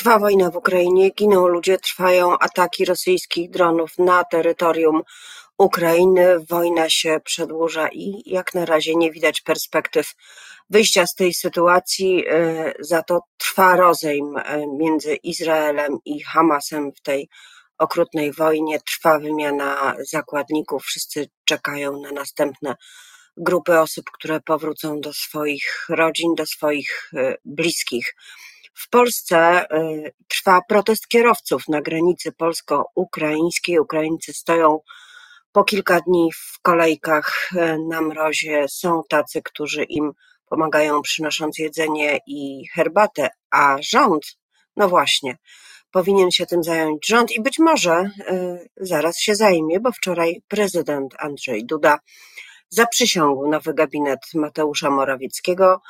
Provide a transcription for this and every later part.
Trwa wojna w Ukrainie, giną ludzie, trwają ataki rosyjskich dronów na terytorium Ukrainy. Wojna się przedłuża i jak na razie nie widać perspektyw wyjścia z tej sytuacji. E, za to trwa rozejm e, między Izraelem i Hamasem w tej okrutnej wojnie. Trwa wymiana zakładników. Wszyscy czekają na następne grupy osób, które powrócą do swoich rodzin, do swoich e, bliskich. W Polsce y, trwa protest kierowców na granicy polsko-ukraińskiej. Ukraińcy stoją po kilka dni w kolejkach y, na mrozie. Są tacy, którzy im pomagają, przynosząc jedzenie i herbatę, a rząd, no właśnie, powinien się tym zająć rząd i być może y, zaraz się zajmie, bo wczoraj prezydent Andrzej Duda zaprzysiągł nowy gabinet Mateusza Morawieckiego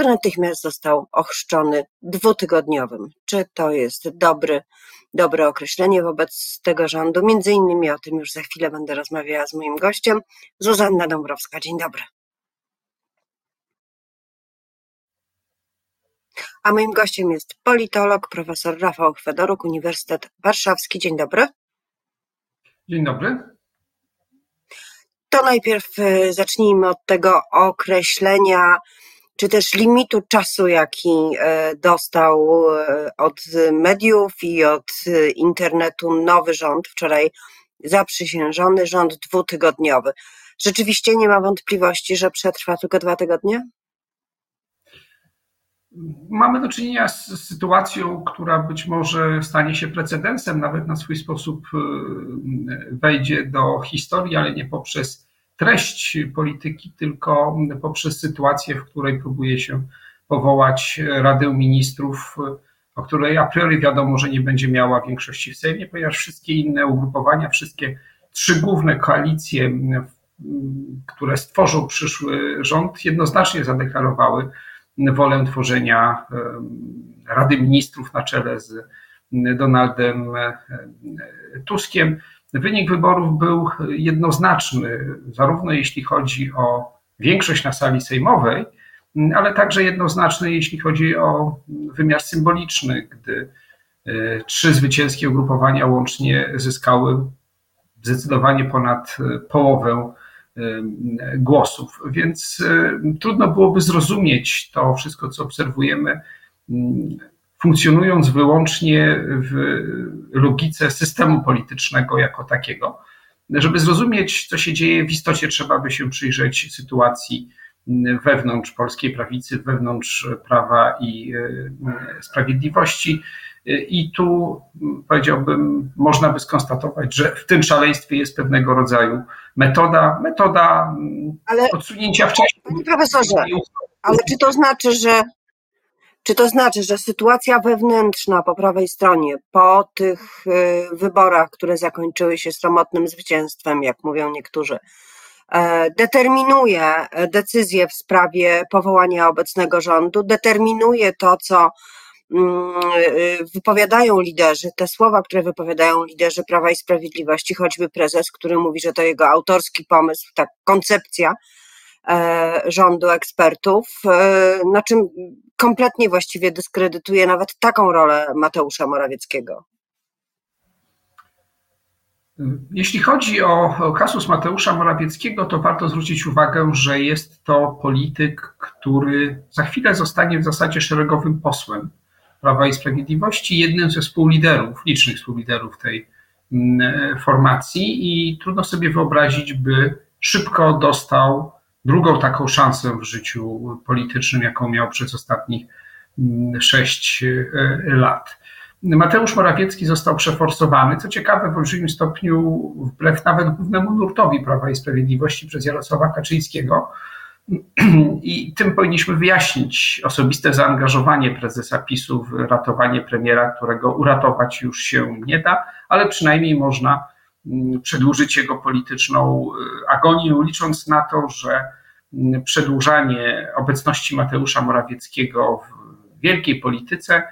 który natychmiast został ochrzczony dwutygodniowym. Czy to jest dobry, dobre określenie wobec tego rządu? Między innymi o tym już za chwilę będę rozmawiała z moim gościem, Zuzanna Dąbrowska. Dzień dobry. A moim gościem jest politolog, profesor Rafał Chwedoruk, Uniwersytet Warszawski. Dzień dobry. Dzień dobry. To najpierw e, zacznijmy od tego określenia czy też limitu czasu, jaki e, dostał e, od mediów i od e, internetu nowy rząd, wczoraj zaprzysiężony rząd dwutygodniowy. Rzeczywiście nie ma wątpliwości, że przetrwa tylko dwa tygodnie? Mamy do czynienia z sytuacją, która być może stanie się precedensem, nawet na swój sposób wejdzie do historii, ale nie poprzez treść polityki, tylko poprzez sytuację, w której próbuje się powołać Radę Ministrów, o której a priori wiadomo, że nie będzie miała większości w Sejmie, ponieważ wszystkie inne ugrupowania, wszystkie trzy główne koalicje, które stworzą przyszły rząd, jednoznacznie zadeklarowały wolę tworzenia Rady Ministrów na czele z Donaldem Tuskiem. Wynik wyborów był jednoznaczny, zarówno jeśli chodzi o większość na sali sejmowej, ale także jednoznaczny, jeśli chodzi o wymiar symboliczny, gdy e, trzy zwycięskie ugrupowania łącznie zyskały zdecydowanie ponad połowę e, głosów. Więc e, trudno byłoby zrozumieć to wszystko, co obserwujemy funkcjonując wyłącznie w logice systemu politycznego jako takiego. Żeby zrozumieć, co się dzieje, w istocie trzeba by się przyjrzeć sytuacji wewnątrz polskiej prawicy, wewnątrz prawa i e, sprawiedliwości. I tu powiedziałbym, można by skonstatować, że w tym szaleństwie jest pewnego rodzaju metoda, metoda ale, odsunięcia wcześniej. Panie profesorze, ale czy to znaczy, że czy to znaczy, że sytuacja wewnętrzna po prawej stronie, po tych y, wyborach, które zakończyły się sromotnym zwycięstwem, jak mówią niektórzy, e, determinuje decyzję w sprawie powołania obecnego rządu, determinuje to, co mm, y, wypowiadają liderzy, te słowa, które wypowiadają liderzy Prawa i Sprawiedliwości, choćby prezes, który mówi, że to jego autorski pomysł, ta koncepcja e, rządu ekspertów, e, na czym kompletnie właściwie dyskredytuje nawet taką rolę Mateusza Morawieckiego. Jeśli chodzi o kasus Mateusza Morawieckiego, to warto zwrócić uwagę, że jest to polityk, który za chwilę zostanie w zasadzie szeregowym posłem Prawa i Sprawiedliwości, jednym ze współliderów, licznych współliderów tej mm, formacji i trudno sobie wyobrazić, by szybko dostał drugą taką szansę w życiu politycznym, jaką miał przez ostatnich mm, sześć e, lat. Mateusz Morawiecki został przeforsowany, co ciekawe, w olbrzymim stopniu wbrew nawet głównemu nurtowi Prawa i Sprawiedliwości przez Jarosława Kaczyńskiego. I tym powinniśmy wyjaśnić osobiste zaangażowanie prezesa PiSu w ratowanie premiera, którego uratować już się nie da, ale przynajmniej można przedłużyć jego polityczną y, agonię, licząc na to, że mm, przedłużanie obecności Mateusza Morawieckiego w wielkiej polityce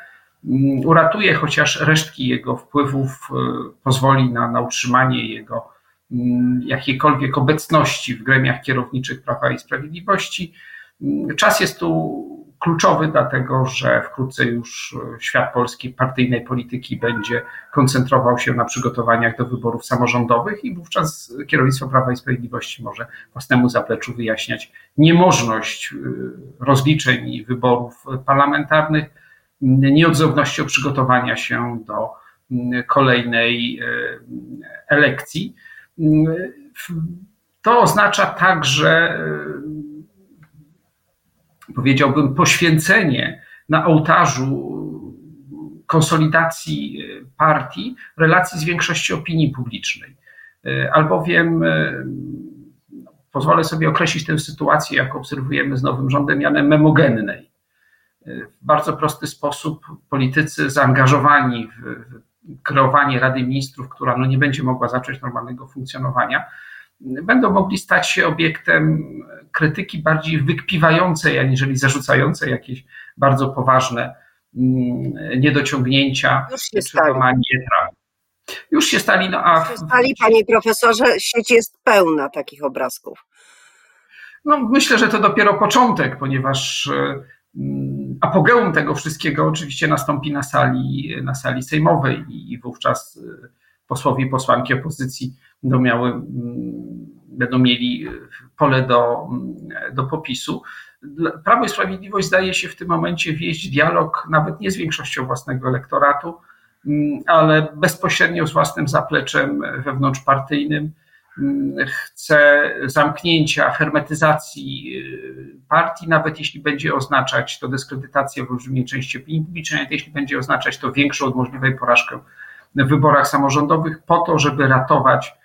mm, uratuje chociaż resztki jego wpływów, y, pozwoli na, na utrzymanie jego jakiejkolwiek obecności w gremiach kierowniczych Prawa i Sprawiedliwości. Czas jest tu kluczowy, dlatego że wkrótce już świat polskiej partyjnej polityki będzie koncentrował się na przygotowaniach do wyborów samorządowych i wówczas kierownictwo Prawa i Sprawiedliwości może własnemu zapleczu wyjaśniać niemożność rozliczeń i wyborów parlamentarnych, nieodzownością przygotowania się do kolejnej elekcji. To oznacza także powiedziałbym, poświęcenie na ołtarzu konsolidacji e, partii relacji z większością opinii publicznej. E, albowiem e, pozwolę sobie określić tę sytuację, jak obserwujemy z nowym rządem, mianem memogennej. W bardzo prosty sposób politycy zaangażowani w kreowanie Rady Ministrów, która no nie będzie mogła zacząć normalnego funkcjonowania, będą mogli stać się obiektem krytyki bardziej wykpiwającej, aniżeli zarzucającej jakieś bardzo poważne mm, niedociągnięcia Już się stali. Już się stali, no a... Już się stali, panie profesorze, sieć jest pełna takich obrazków. No, myślę, że to dopiero początek, ponieważ mm, apogeum tego wszystkiego oczywiście nastąpi na sali, na sali sejmowej i wówczas posłowie i posłanki opozycji będą, miały, mm, będą mieli pole do, mm, do popisu. Prawo i Sprawiedliwość zdaje się w tym momencie wieść dialog nawet nie z większością własnego elektoratu, mm, ale bezpośrednio z własnym zapleczem wewnątrzpartyjnym. Chce zamknięcia, hermetyzacji y, partii, nawet jeśli będzie oznaczać to dyskredytację w olbrzymiej części opinii publicznej, nawet jeśli będzie oznaczać to większą od możliwej porażkę w wyborach samorządowych, po to, żeby ratować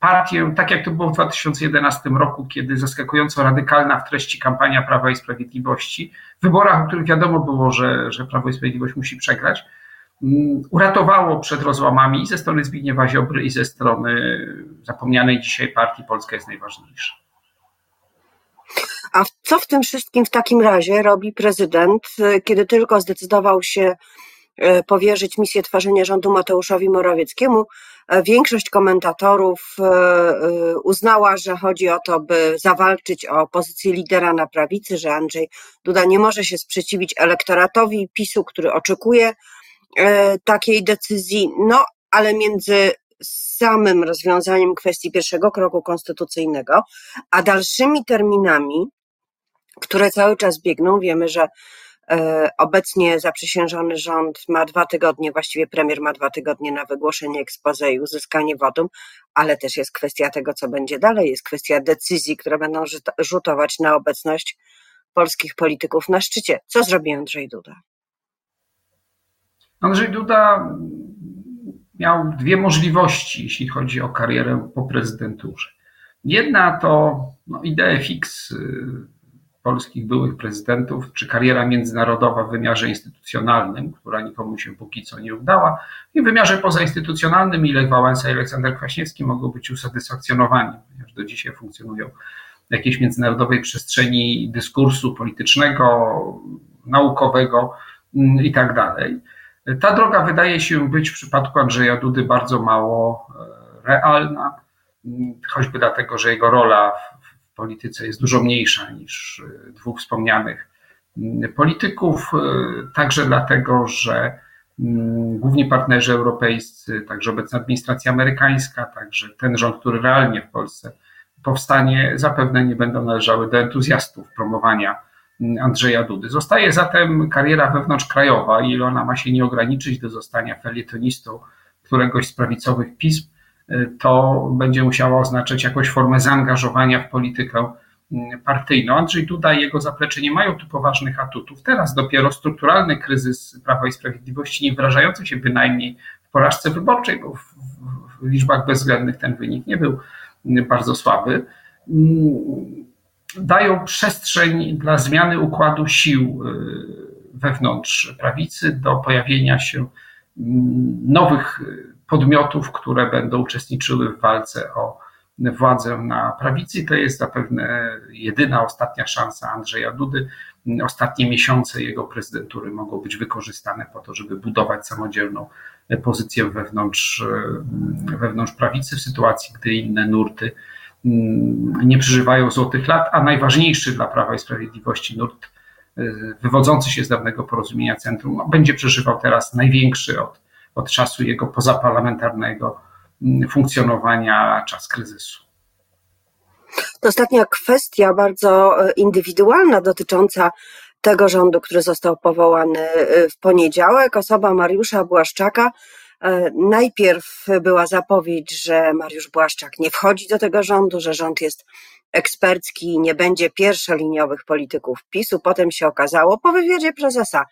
partię, tak jak to było w 2011 roku, kiedy zaskakująco radykalna w treści kampania Prawa i Sprawiedliwości, w wyborach, o których wiadomo było, że, że Prawo i Sprawiedliwość musi przegrać, mm, uratowało przed rozłamami i ze strony Zbigniewa Ziobry i ze strony zapomnianej dzisiaj partii Polska jest najważniejsza. A co w tym wszystkim w takim razie robi prezydent, kiedy tylko zdecydował się powierzyć misję tworzenia rządu Mateuszowi Morawieckiemu, e, większość komentatorów e, uznała, że chodzi o to, by zawalczyć o pozycję lidera na prawicy, że Andrzej Duda nie może się sprzeciwić elektoratowi PiSu, który oczekuje takiej decyzji. No, ale między samym rozwiązaniem kwestii pierwszego kroku konstytucyjnego, a dalszymi terminami, które cały czas biegną, wiemy, że E, obecnie zaprzysiężony rząd ma dwa tygodnie, właściwie premier ma dwa tygodnie na wygłoszenie expose i uzyskanie wotum, ale też jest kwestia tego, co będzie dalej, jest kwestia decyzji, które będą rzutować na obecność polskich polityków na szczycie. Co zrobi Andrzej Duda? Andrzej Duda miał dwie możliwości, jeśli chodzi o karierę po prezydenturze. Jedna to no, idea fix y, polskich byłych prezydentów, czy kariera międzynarodowa w wymiarze instytucjonalnym, która nikomu się póki co nie udała, i w wymiarze pozainstytucjonalnym, ile Wałęsa i Aleksander Kwaśniewski mogą być usatysfakcjonowani, ponieważ do dzisiaj funkcjonują w jakiejś międzynarodowej przestrzeni dyskursu politycznego, naukowego mm, i tak dalej. Ta droga wydaje się być w przypadku Andrzeja Dudy bardzo mało e, realna, mm, choćby dlatego, że jego rola polityce jest dużo mniejsza niż e, dwóch wspomnianych mm, polityków, e, także dlatego, że mm, główni partnerzy europejscy, także obecna administracja amerykańska, także ten rząd, który realnie w Polsce powstanie, zapewne nie będą należały do entuzjastów promowania mm, Andrzeja Dudy. Zostaje zatem kariera wewnątrzkrajowa i ona ma się nie ograniczyć do zostania felietonistą któregoś z prawicowych pism, to będzie musiało oznaczać jakąś formę zaangażowania w politykę mm, partyjną. Andrzej Duda i jego zaplecze nie mają tu poważnych atutów. Teraz dopiero strukturalny kryzys Prawa i Sprawiedliwości, nie wyrażający się bynajmniej w porażce wyborczej, bo w, w liczbach bezwzględnych ten wynik nie był mm, bardzo słaby, mm, dają przestrzeń dla zmiany układu sił y, wewnątrz prawicy, do pojawienia się nowych podmiotów, które będą uczestniczyły w walce o władzę na prawicy. To jest zapewne jedyna, ostatnia szansa Andrzeja Dudy. Ostatnie miesiące jego prezydentury mogą być wykorzystane po to, żeby budować samodzielną pozycję wewnątrz, wewnątrz prawicy, w sytuacji, gdy inne nurty mm, nie przeżywają złotych lat, a najważniejszy dla Prawa i Sprawiedliwości nurt wywodzący się z dawnego porozumienia centrum no, będzie przeżywał teraz największy od, od czasu jego pozaparlamentarnego mm, funkcjonowania czas kryzysu. Ostatnia kwestia, bardzo e, indywidualna, dotycząca tego rządu, który został powołany e, w poniedziałek. Osoba Mariusza Błaszczaka. E, najpierw była zapowiedź, że Mariusz Błaszczak nie wchodzi do tego rządu, że rząd jest ekspercki, nie będzie pierwszoliniowych polityków PiSu. Potem się okazało po wywiadzie prezesa,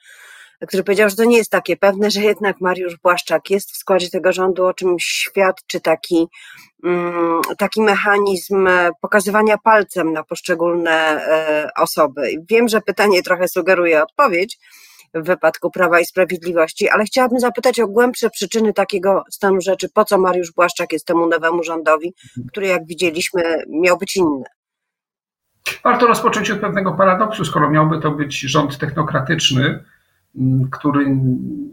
który powiedział, że to nie jest takie pewne, że jednak Mariusz Błaszczak jest w składzie tego rządu, o czym świadczy taki, mm, taki mechanizm pokazywania palcem na poszczególne e, osoby. Wiem, że pytanie trochę sugeruje odpowiedź, w wypadku Prawa i Sprawiedliwości, ale chciałabym zapytać o głębsze przyczyny takiego stanu rzeczy. Po co Mariusz Błaszczak jest temu nowemu rządowi, który jak widzieliśmy miał być inny? Warto rozpocząć od pewnego paradoksu, skoro miałby to być rząd technokratyczny, który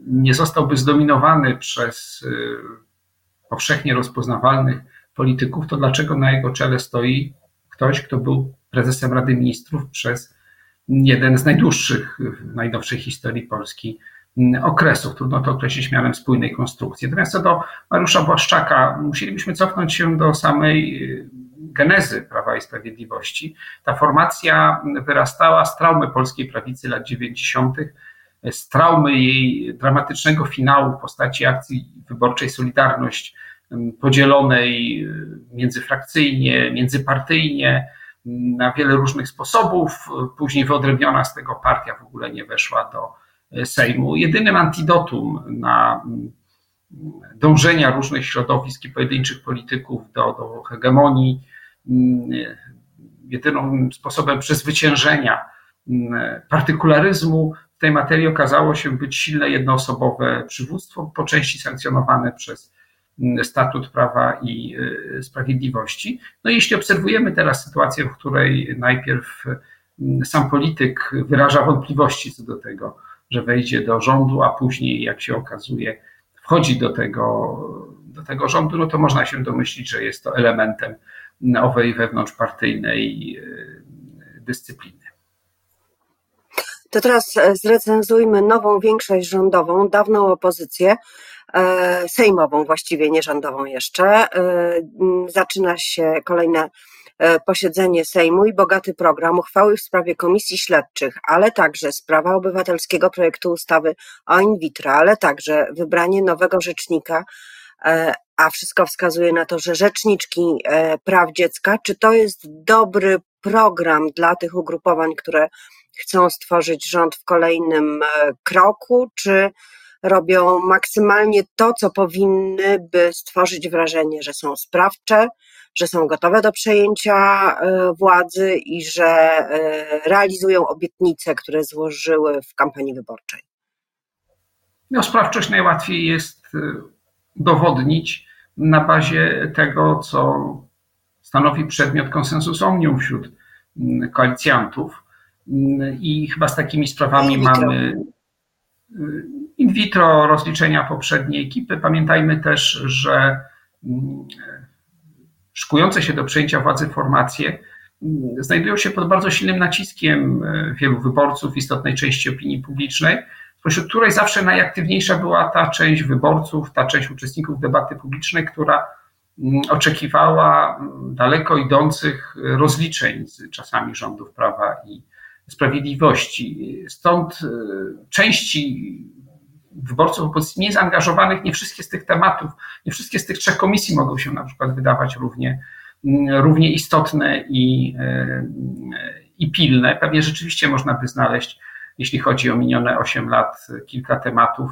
nie zostałby zdominowany przez y, powszechnie rozpoznawalnych polityków, to dlaczego na jego czele stoi ktoś, kto był prezesem Rady Ministrów przez jeden z najdłuższych w najnowszej historii Polski okresów. Trudno to określić mianem spójnej konstrukcji. Natomiast co do Mariusza Błaszczaka, musielibyśmy cofnąć się do samej y, genezy Prawa i Sprawiedliwości. Ta formacja wyrastała z traumy polskiej prawicy lat 90., z traumy jej dramatycznego finału w postaci akcji wyborczej Solidarność, podzielonej y, międzyfrakcyjnie, międzypartyjnie, na wiele różnych sposobów. Później wyodrębniona z tego partia w ogóle nie weszła do e, Sejmu. Jedynym antidotum na dążenia różnych środowisk i pojedynczych polityków do, do hegemonii, jedynym sposobem przezwyciężenia partykularyzmu w tej materii okazało się być silne jednoosobowe przywództwo, po części sankcjonowane przez statut prawa i y, sprawiedliwości. No i jeśli obserwujemy teraz sytuację, w której najpierw mm, sam polityk wyraża wątpliwości co do tego, że wejdzie do rządu, a później, jak się okazuje, wchodzi do tego, do tego rządu, no to można się domyślić, że jest to elementem owej wewnątrzpartyjnej y, dyscypliny. To teraz e, zrecenzujmy nową większość rządową, dawną opozycję, E, sejmową, właściwie nie rządową jeszcze. E, zaczyna się kolejne posiedzenie Sejmu i bogaty program uchwały w sprawie komisji śledczych, ale także sprawa obywatelskiego projektu ustawy o in vitro, ale także wybranie nowego rzecznika, a wszystko wskazuje na to, że rzeczniczki praw dziecka, czy to jest dobry program dla tych ugrupowań, które chcą stworzyć rząd w kolejnym kroku, czy robią maksymalnie to, co powinny, by stworzyć wrażenie, że są sprawcze, że są gotowe do przejęcia e, władzy i że e, realizują obietnice, które złożyły w kampanii wyborczej. No, sprawczość najłatwiej jest e, udowodnić na bazie tego, co stanowi przedmiot konsensusu omnium wśród mm, koalicjantów. I chyba z takimi sprawami mamy in vitro rozliczenia poprzedniej ekipy. Pamiętajmy też, że mm, szkujące się do przejęcia władzy formacje mm, znajdują się pod bardzo silnym naciskiem e, wielu wyborców, istotnej części opinii publicznej, spośród której zawsze najaktywniejsza była ta część wyborców, ta część uczestników debaty publicznej, która mm, oczekiwała daleko idących rozliczeń z czasami rządów prawa i sprawiedliwości. Stąd e, części wyborców opozycji mniej zaangażowanych, nie wszystkie z tych tematów, nie wszystkie z tych trzech komisji mogą się na przykład wydawać równie, równie istotne i, e, i pilne. Pewnie rzeczywiście można by znaleźć, jeśli chodzi o minione 8 lat, kilka tematów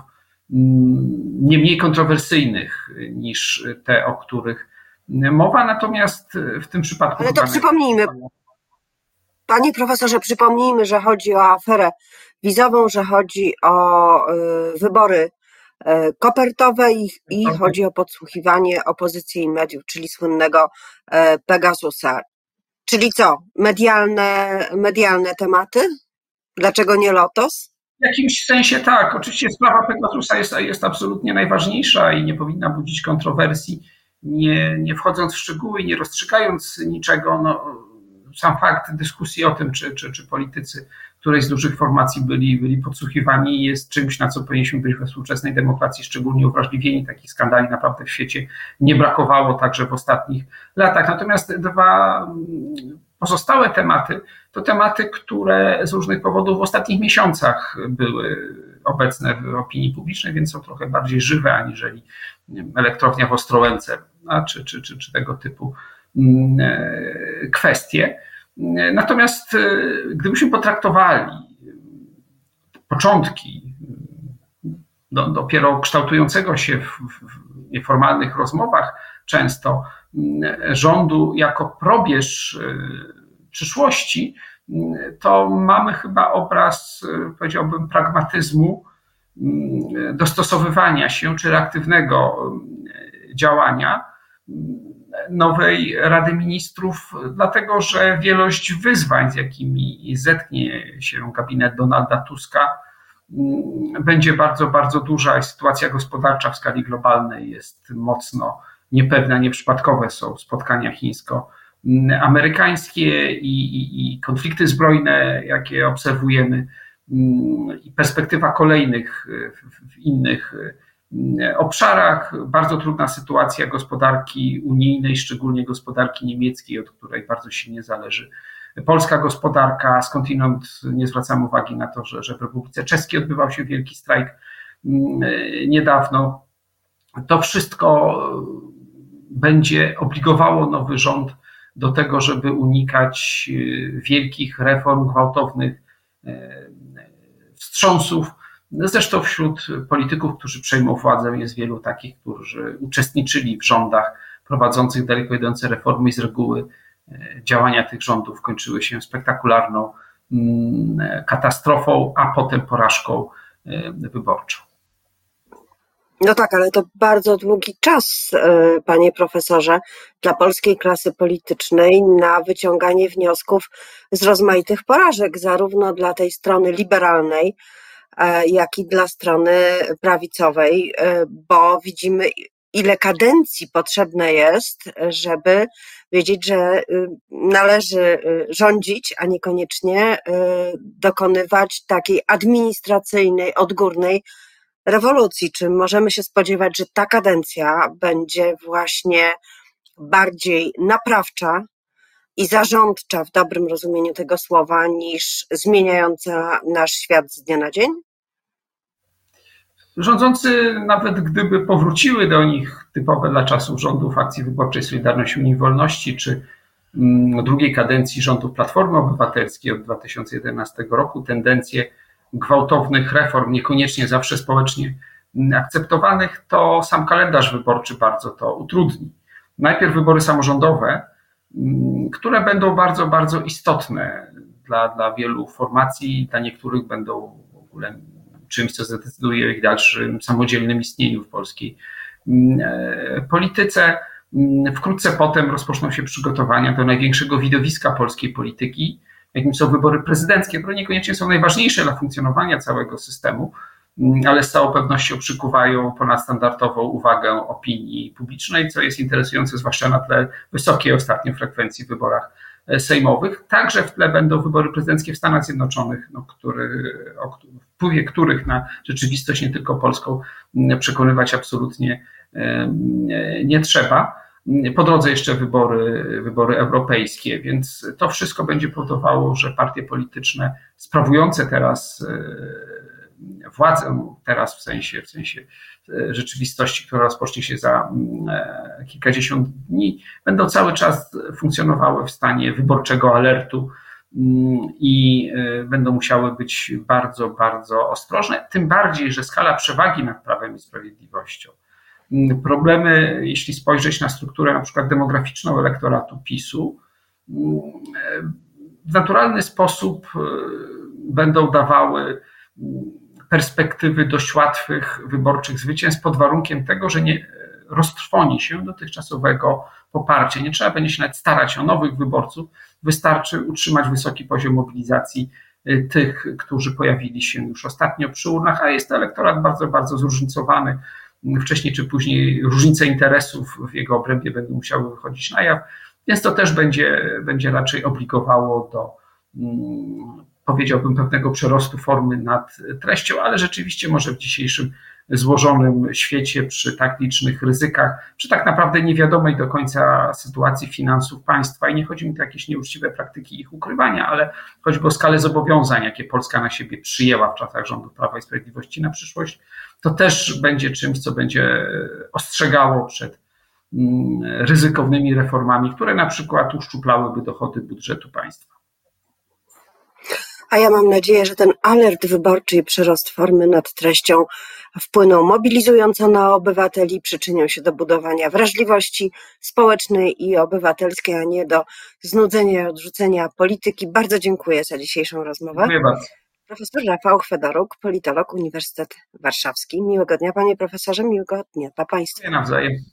nie mniej kontrowersyjnych niż te, o których mowa, natomiast w tym przypadku. Ale to przypomnijmy. Panie profesorze, przypomnijmy, że chodzi o aferę wizową, że chodzi o y, wybory y, kopertowe i, i chodzi o podsłuchiwanie opozycji i mediów, czyli słynnego y, Pegasusa. Czyli co? Medialne, medialne tematy? Dlaczego nie Lotos? W jakimś sensie tak. Oczywiście sprawa Pegasusa jest, jest absolutnie najważniejsza i nie powinna budzić kontrowersji nie, nie wchodząc w szczegóły, nie rozstrzygając niczego, no, sam fakt dyskusji o tym, czy, czy, czy politycy którejś z dużych formacji byli, byli podsłuchiwani, jest czymś, na co powinniśmy być we współczesnej demokracji szczególnie uwrażliwieni. Takich skandali naprawdę w świecie nie brakowało także w ostatnich latach. Natomiast dwa pozostałe tematy to tematy, które z różnych powodów w ostatnich miesiącach były obecne w opinii publicznej, więc są trochę bardziej żywe aniżeli elektrownia w Ostrołęce, czy, czy, czy, czy tego typu mm, kwestie. Natomiast e, gdybyśmy potraktowali początki do, dopiero kształtującego się w, w nieformalnych rozmowach często mm, rządu jako probierz e, przyszłości, mm, to mamy chyba obraz, e, powiedziałbym, pragmatyzmu, mm, dostosowywania się czy reaktywnego działania nowej Rady Ministrów, dlatego że wielość wyzwań, z jakimi zetknie się gabinet Donalda Tuska, mm, będzie bardzo, bardzo duża i sytuacja gospodarcza w skali globalnej jest mocno niepewna, nieprzypadkowe są spotkania chińsko-amerykańskie i, i, i konflikty zbrojne, jakie obserwujemy, mm, i perspektywa kolejnych w innych obszarach. Bardzo trudna sytuacja gospodarki unijnej, szczególnie gospodarki niemieckiej, od której bardzo silnie zależy polska gospodarka. Skądinąd nie zwracam uwagi na to, że, że w Republice Czeskiej odbywał się wielki strajk mm, niedawno. To wszystko będzie obligowało nowy rząd do tego, żeby unikać wielkich reform, gwałtownych e, wstrząsów Zresztą wśród polityków, którzy przejmą władzę, jest wielu takich, którzy uczestniczyli w rządach prowadzących daleko idące reformy i z reguły e, działania tych rządów kończyły się spektakularną mm, katastrofą, a potem porażką e, wyborczą. No tak, ale to bardzo długi czas, e, panie profesorze, dla polskiej klasy politycznej na wyciąganie wniosków z rozmaitych porażek, zarówno dla tej strony liberalnej, jak i dla strony prawicowej, e, bo widzimy, ile kadencji potrzebne jest, żeby wiedzieć, że y, należy y, rządzić, a niekoniecznie y, dokonywać takiej administracyjnej, odgórnej rewolucji. Czy możemy się spodziewać, że ta kadencja będzie właśnie bardziej naprawcza i zarządcza w dobrym rozumieniu tego słowa niż zmieniająca nasz świat z dnia na dzień? Rządzący, nawet gdyby powróciły do nich typowe dla czasów rządów akcji wyborczej Solidarność Unii Wolności, czy mm, drugiej kadencji rządów Platformy Obywatelskiej od 2011 roku, tendencje gwałtownych reform, niekoniecznie zawsze społecznie akceptowanych, to sam kalendarz wyborczy bardzo to utrudni. Najpierw wybory samorządowe, które będą bardzo, bardzo istotne dla, dla wielu formacji, dla niektórych będą w ogóle czymś, co zadecyduje o ich dalszym samodzielnym istnieniu w polskiej mm, e, polityce. Mm, wkrótce potem rozpoczną się przygotowania do największego widowiska polskiej polityki, jakim są wybory prezydenckie, które niekoniecznie są najważniejsze dla funkcjonowania całego systemu, mm, ale z całą pewnością przykuwają ponadstandardową uwagę opinii publicznej, co jest interesujące zwłaszcza na tle wysokiej ostatnio frekwencji w wyborach E, sejmowych. Także w tle będą wybory prezydenckie w Stanach Zjednoczonych, no, który, o wpływie których na rzeczywistość nie tylko polską przekonywać absolutnie nie trzeba. Po drodze jeszcze wybory, wybory europejskie, więc to wszystko będzie powodowało, że partie polityczne sprawujące teraz e, władzę, teraz w sensie, w sensie E, rzeczywistości, która rozpocznie się za mm, e, kilkadziesiąt dni, będą cały czas funkcjonowały w stanie wyborczego alertu mm, i e, będą musiały być bardzo, bardzo ostrożne. Tym bardziej, że skala przewagi nad prawem i sprawiedliwością, mm, problemy, jeśli spojrzeć na strukturę na przykład demograficzną elektoratu PiSu, w naturalny sposób będą dawały perspektywy dość łatwych wyborczych zwycięstw pod warunkiem tego, że nie roztrwoni się dotychczasowego poparcia. Nie trzeba będzie się nawet starać o nowych wyborców, wystarczy utrzymać wysoki poziom mobilizacji y, tych, którzy pojawili się już ostatnio przy urnach, a jest to elektorat bardzo, bardzo zróżnicowany wcześniej czy później różnice interesów w jego obrębie będą musiały wychodzić na jaw, więc to też będzie, będzie raczej obligowało do, mm, powiedziałbym, pewnego przerostu formy nad treścią, ale rzeczywiście może w dzisiejszym złożonym świecie, przy tak licznych ryzykach, przy tak naprawdę niewiadomej do końca sytuacji finansów państwa i nie chodzi mi tu o jakieś nieuczciwe praktyki ich ukrywania, ale choćby o skalę zobowiązań, jakie Polska na siebie przyjęła w czasach rządu Prawa i Sprawiedliwości na przyszłość, to też będzie czymś, co będzie ostrzegało przed mm, ryzykownymi reformami, które na przykład uszczuplałyby dochody budżetu państwa. A ja mam nadzieję, że ten alert wyborczy i przyrost formy nad treścią wpłyną mobilizująco na obywateli, przyczynią się do budowania wrażliwości społecznej i obywatelskiej, a nie do znudzenia i odrzucenia polityki. Bardzo dziękuję za dzisiejszą rozmowę. Dziękuję bardzo. Profesor Rafał Chwedoruk, politolog Uniwersytet Warszawski. Miłego dnia, panie profesorze, miłego dnia dla państwa. Dziękuję nawzajem.